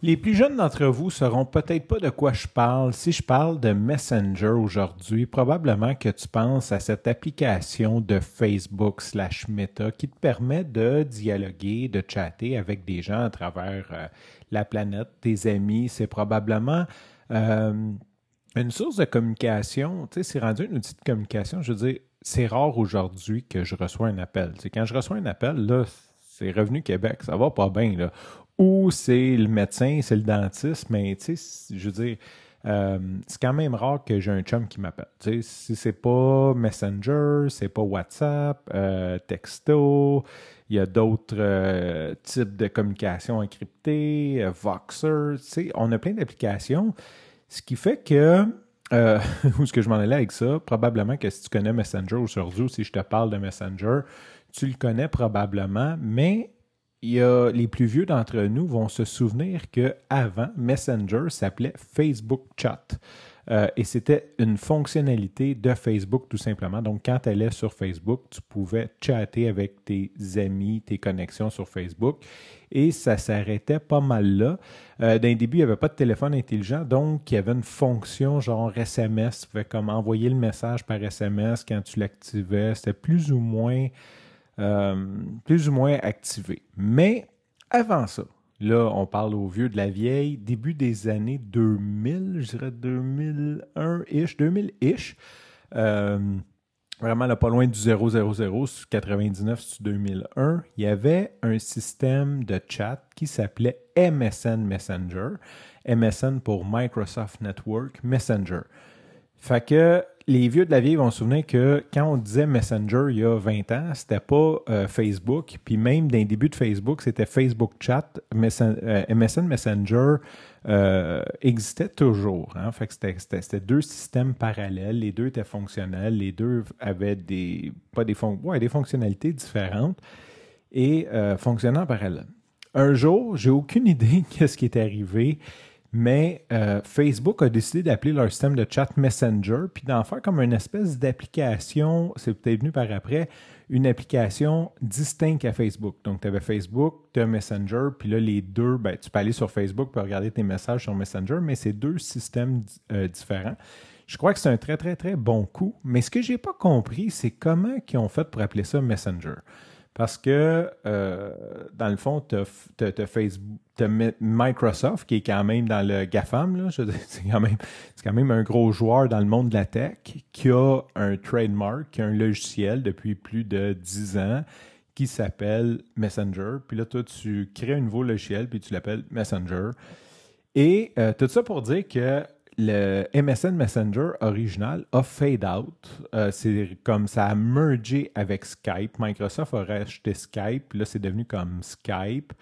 Les plus jeunes d'entre vous sauront peut-être pas de quoi je parle. Si je parle de Messenger aujourd'hui, probablement que tu penses à cette application de Facebook slash Meta qui te permet de dialoguer, de chatter avec des gens à travers euh, la planète, tes amis. C'est probablement euh, une source de communication. Tu sais, c'est rendu une outil de communication. Je veux dire, c'est rare aujourd'hui que je reçois un appel. Quand je reçois un appel, là, c'est Revenu Québec, ça va pas bien. Là ou c'est le médecin, c'est le dentiste, mais tu sais, je veux dire, euh, c'est quand même rare que j'ai un chum qui m'appelle. Tu sais, si c'est pas Messenger, c'est pas WhatsApp, euh, texto, il y a d'autres euh, types de communication encryptée, Voxer, tu sais, on a plein d'applications. Ce qui fait que, où est-ce que je m'en allais avec ça? Probablement que si tu connais Messenger aujourd'hui, si je te parle de Messenger, tu le connais probablement, mais il y a, les plus vieux d'entre nous vont se souvenir que avant Messenger s'appelait Facebook Chat. Euh, et c'était une fonctionnalité de Facebook tout simplement. Donc, quand tu allais sur Facebook, tu pouvais chatter avec tes amis, tes connexions sur Facebook. Et ça s'arrêtait pas mal là. Euh, D'un début, il n'y avait pas de téléphone intelligent, donc il y avait une fonction genre SMS. Tu pouvais comme envoyer le message par SMS quand tu l'activais. C'était plus ou moins plus ou moins activé. Mais avant ça, là, on parle au vieux de la vieille, début des années 2000, je dirais 2001-ish, 2000-ish. Euh, vraiment là, pas loin du 000, 99 sur 2001, il y avait un système de chat qui s'appelait MSN Messenger. MSN pour Microsoft Network Messenger. Fait que les vieux de la vieille vont se souvenir que quand on disait Messenger il y a 20 ans, c'était pas euh, Facebook. Puis même d'un début de Facebook, c'était Facebook Chat. MSN, euh, Messenger euh, existait toujours. Hein. C'était deux systèmes parallèles. Les deux étaient fonctionnels. Les deux avaient des, pas des, des fonctionnalités différentes et fonctionnaient en parallèle. Un jour, j'ai aucune idée qu'est-ce qui est arrivé mais euh, Facebook a décidé d'appeler leur système de chat Messenger, puis d'en faire comme une espèce d'application, c'est peut-être venu par après, une application distincte à Facebook. Donc, tu avais Facebook, tu as Messenger, puis là, les deux, ben, tu peux aller sur Facebook pour regarder tes messages sur Messenger, mais c'est deux systèmes euh, différents. Je crois que c'est un très, très, très bon coup, mais ce que je n'ai pas compris, c'est comment ils ont fait pour appeler ça Messenger. Parce que, euh, dans le fond, tu as, Microsoft qui est quand même dans le GAFAM. C'est quand, même, quand même un gros joueur dans le monde de la tech qui a un trademark, qui a un logiciel depuis plus de 10 ans qui s'appelle Messenger. Puis là, toi, tu crées un nouveau logiciel, puis tu l'appelles Messenger. Et euh, tout ça pour dire que le MSN Messenger original a fade out. Euh, c'est comme ça a mergé avec Skype. Microsoft a racheté Skype. Là, c'est devenu comme Skype,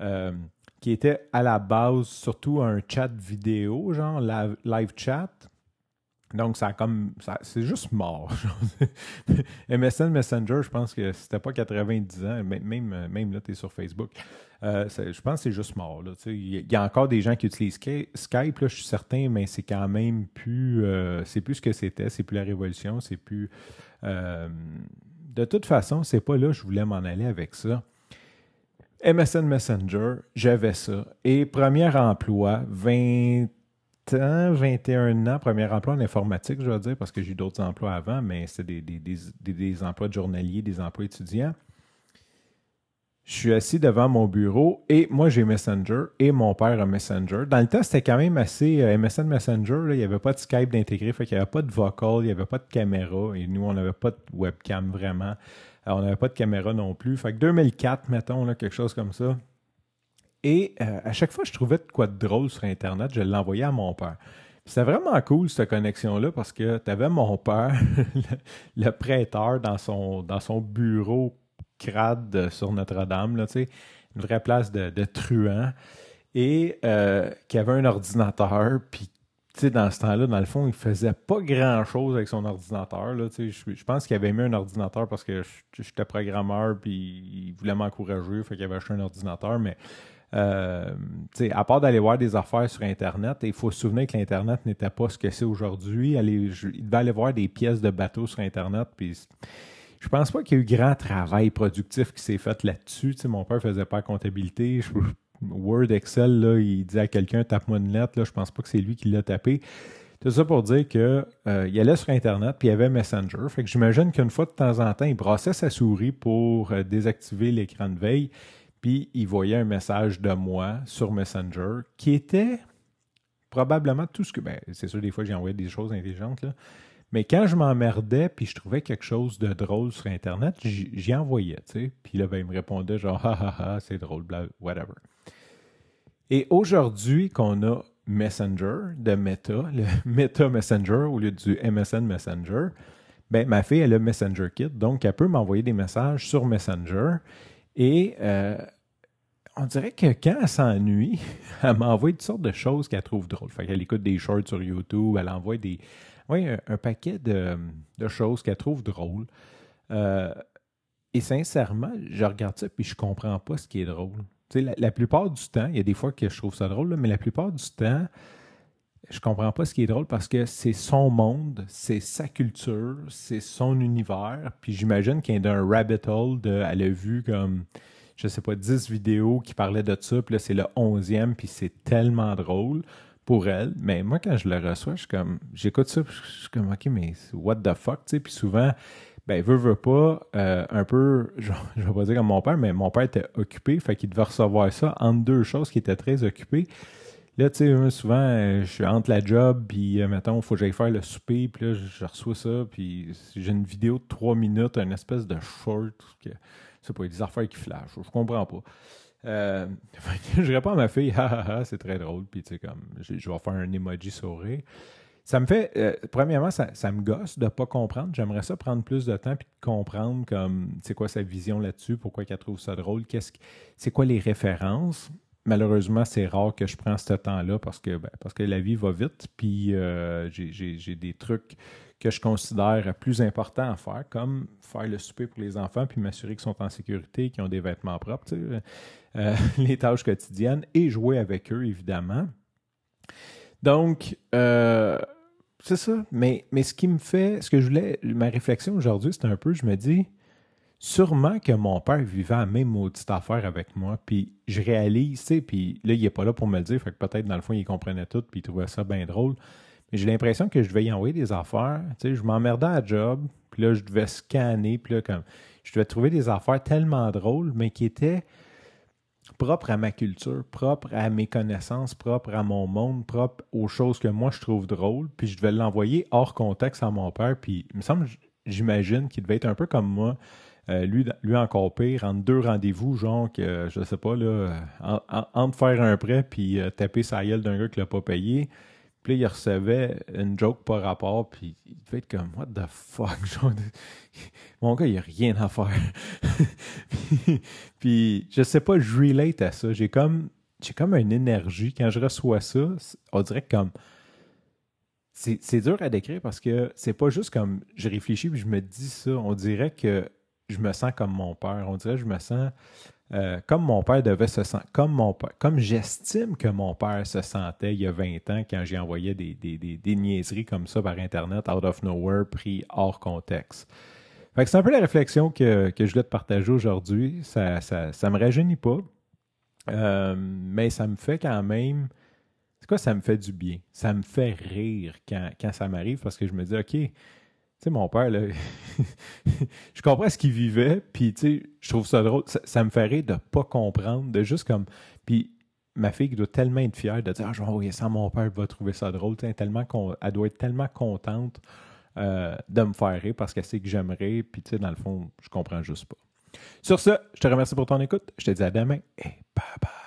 euh, qui était à la base surtout un chat vidéo, genre live chat. Donc, ça a comme. c'est juste mort. MSN Messenger, je pense que c'était pas 90 ans. Même, même là, tu es sur Facebook. Euh, je pense que c'est juste mort. Il y a encore des gens qui utilisent Skype, là, je suis certain, mais c'est quand même plus. Euh, c'est plus ce que c'était. C'est plus la révolution. C'est plus. Euh, de toute façon, c'est pas là que je voulais m'en aller avec ça. MSN Messenger, j'avais ça. Et premier emploi, 20 ans, 21 ans, premier emploi en informatique, je veux dire, parce que j'ai eu d'autres emplois avant, mais c'est des, des, emplois de journalier, des emplois étudiants. Je suis assis devant mon bureau et moi j'ai Messenger et mon père a Messenger. Dans le temps, c'était quand même assez euh, MSN Messenger, il n'y avait pas de Skype d'intégrer, fait qu'il n'y avait pas de vocal, il n'y avait pas de caméra et nous on n'avait pas de webcam vraiment. Alors, on n'avait pas de caméra non plus. Fait que 2004, mettons, là, quelque chose comme ça. Et euh, à chaque fois je trouvais de quoi de drôle sur Internet, je l'envoyais à mon père. C'était vraiment cool, cette connexion-là, parce que tu avais mon père, le, prêteur, dans son, dans son bureau crade sur Notre-Dame, une vraie place de, truand, et euh, qui avait un ordinateur, puis dans ce temps-là, dans le fond, il faisait pas grand-chose avec son ordinateur. Je, je pense qu'il avait mis un ordinateur parce que j'étais programmeur puis il voulait m'encourager, fait qu'il avait acheté un ordinateur, mais euh, à part d'aller voir des affaires sur Internet, il faut se souvenir que l'Internet n'était pas ce que c'est aujourd'hui. Il devait aller voir des pièces de bateaux sur Internet, puis je pense pas qu'il y ait eu grand travail productif qui s'est fait là-dessus. mon père faisait pas comptabilité. Word, Excel, là, il dit à quelqu'un tape-moi une lettre. Là, je pense pas que c'est lui qui l'a tapé. Tout ça pour dire qu'il euh, allait sur Internet puis il y avait Messenger. Fait que j'imagine qu'une fois de temps en temps, il brassait sa souris pour euh, désactiver l'écran de veille. Puis il voyait un message de moi sur Messenger qui était probablement tout ce que. Ben, c'est sûr, des fois, j'ai envoyé des choses intelligentes, là. Mais quand je m'emmerdais puis je trouvais quelque chose de drôle sur Internet, j'y envoyais, tu sais. Puis là, ben, il me répondait genre, ha ha ha, c'est drôle, bla, whatever. Et aujourd'hui, qu'on a Messenger de Meta, le Meta Messenger au lieu du MSN Messenger, ben, ma fille, elle a Messenger Kit, donc elle peut m'envoyer des messages sur Messenger. Et euh, on dirait que quand elle s'ennuie, elle m'envoie toutes sortes de choses qu'elle trouve drôles. Fait qu'elle écoute des shorts sur YouTube, elle envoie des, oui, un, paquet de, choses qu'elle trouve drôles. Euh, et sincèrement, je regarde ça puis je comprends pas ce qui est drôle. La, la, plupart du temps, il y a des fois que je trouve ça drôle, mais la plupart du temps, je comprends pas ce qui est drôle parce que c'est son monde, c'est sa culture, c'est son univers. Puis j'imagine qu'il y a d'un rabbit hole de. Elle a vu comme, je sais pas, 10 vidéos qui parlaient de ça, puis là, c'est le 11e, puis c'est tellement drôle pour elle. Mais moi, quand je le reçois, je suis comme, j'écoute ça, je suis comme, OK, mais what the fuck, tu sais. Puis souvent, ben, veut, veut pas, euh, un peu, je, je vais pas dire comme mon père, mais mon père était occupé, fait qu'il devait recevoir ça entre deux choses qui étaient très occupées. Là, tu sais, souvent, euh, je suis entre la job, puis, euh, mettons, il faut que j'aille faire le souper, puis là, je reçois ça, puis j'ai une vidéo de trois minutes, une espèce de short, que, c'est pas, des affaires qui flashent, je comprends pas. Euh, je réponds à ma fille, ha ha ha, c'est très drôle, puis tu sais, comme, je, vais faire un emoji sourire. Ça me fait, premièrement, ça, me gosse de ne pas comprendre. J'aimerais ça prendre plus de temps puis de comprendre comme c'est quoi sa vision là-dessus, pourquoi elle trouve ça drôle, qu'est-ce, c'est quoi les références malheureusement, c'est rare que je prenne ce temps-là parce que, ben, parce que la vie va vite. Puis euh, j'ai des trucs que je considère plus importants à faire, comme faire le souper pour les enfants, puis m'assurer qu'ils sont en sécurité, qu'ils ont des vêtements propres, euh, les tâches quotidiennes, et jouer avec eux, évidemment. Donc, euh, c'est ça. Mais, mais ce qui me fait, ce que je voulais, ma réflexion aujourd'hui, c'est un peu, je me dis, sûrement que mon père vivait la même maudite affaire avec moi, puis je réalise, tu sais, puis là, il n'est pas là pour me le dire, fait que peut-être dans le fond, il comprenait tout, puis il trouvait ça bien drôle. Mais j'ai l'impression que je devais y envoyer des affaires, tu sais, je m'emmerdais à job, puis là, je devais scanner, puis là, comme, je devais trouver des affaires tellement drôles, mais qui étaient propres à ma culture, propres à mes connaissances, propres à mon monde, propres aux choses que moi, je trouve drôles, puis je devais l'envoyer hors contexte à mon père, puis il me semble, j'imagine qu'il devait être un peu comme moi, euh, lui, lui encore pire, entre deux rendez-vous, genre que, je sais pas, là, entre faire un prêt puis euh, taper sa gueule d'un gars qui l'a pas payé. Puis là, il recevait une joke par rapport, puis il devait être comme, what the fuck, genre, mon gars, il a rien à faire. puis, je sais pas, je relate à ça. J'ai comme, j'ai comme une énergie. Quand je reçois ça, on dirait comme, c'est dur à décrire parce que c'est pas juste comme je réfléchis puis je me dis ça. On dirait que je me sens comme mon père. On dirait que je me sens euh, comme mon père devait se sentir, comme mon comme j'estime que mon père se sentait il y a 20 ans quand j'ai envoyé des, niaiseries comme ça par Internet, out of nowhere, pris hors contexte. c'est un peu la réflexion que, je voulais te partager aujourd'hui. Ça, ça, me rajeunit pas, euh, mais ça me fait quand même. C'est quoi, ça me fait du bien. Ça me fait rire quand, ça m'arrive parce que je me dis, OK, sais, mon père, là, je comprends ce qu'il vivait, puis je trouve ça drôle. Ça, me ferait de pas comprendre, de juste comme. Puis ma fille doit tellement être fière de dire Ah, je vais envoyer ça mon père, va trouver ça drôle. Tellement elle doit être tellement contente euh, de me faire rire parce qu'elle sait que j'aimerais, puis dans le fond, je comprends juste pas. Sur ce, je te remercie pour ton écoute. Je te dis à demain et bye bye.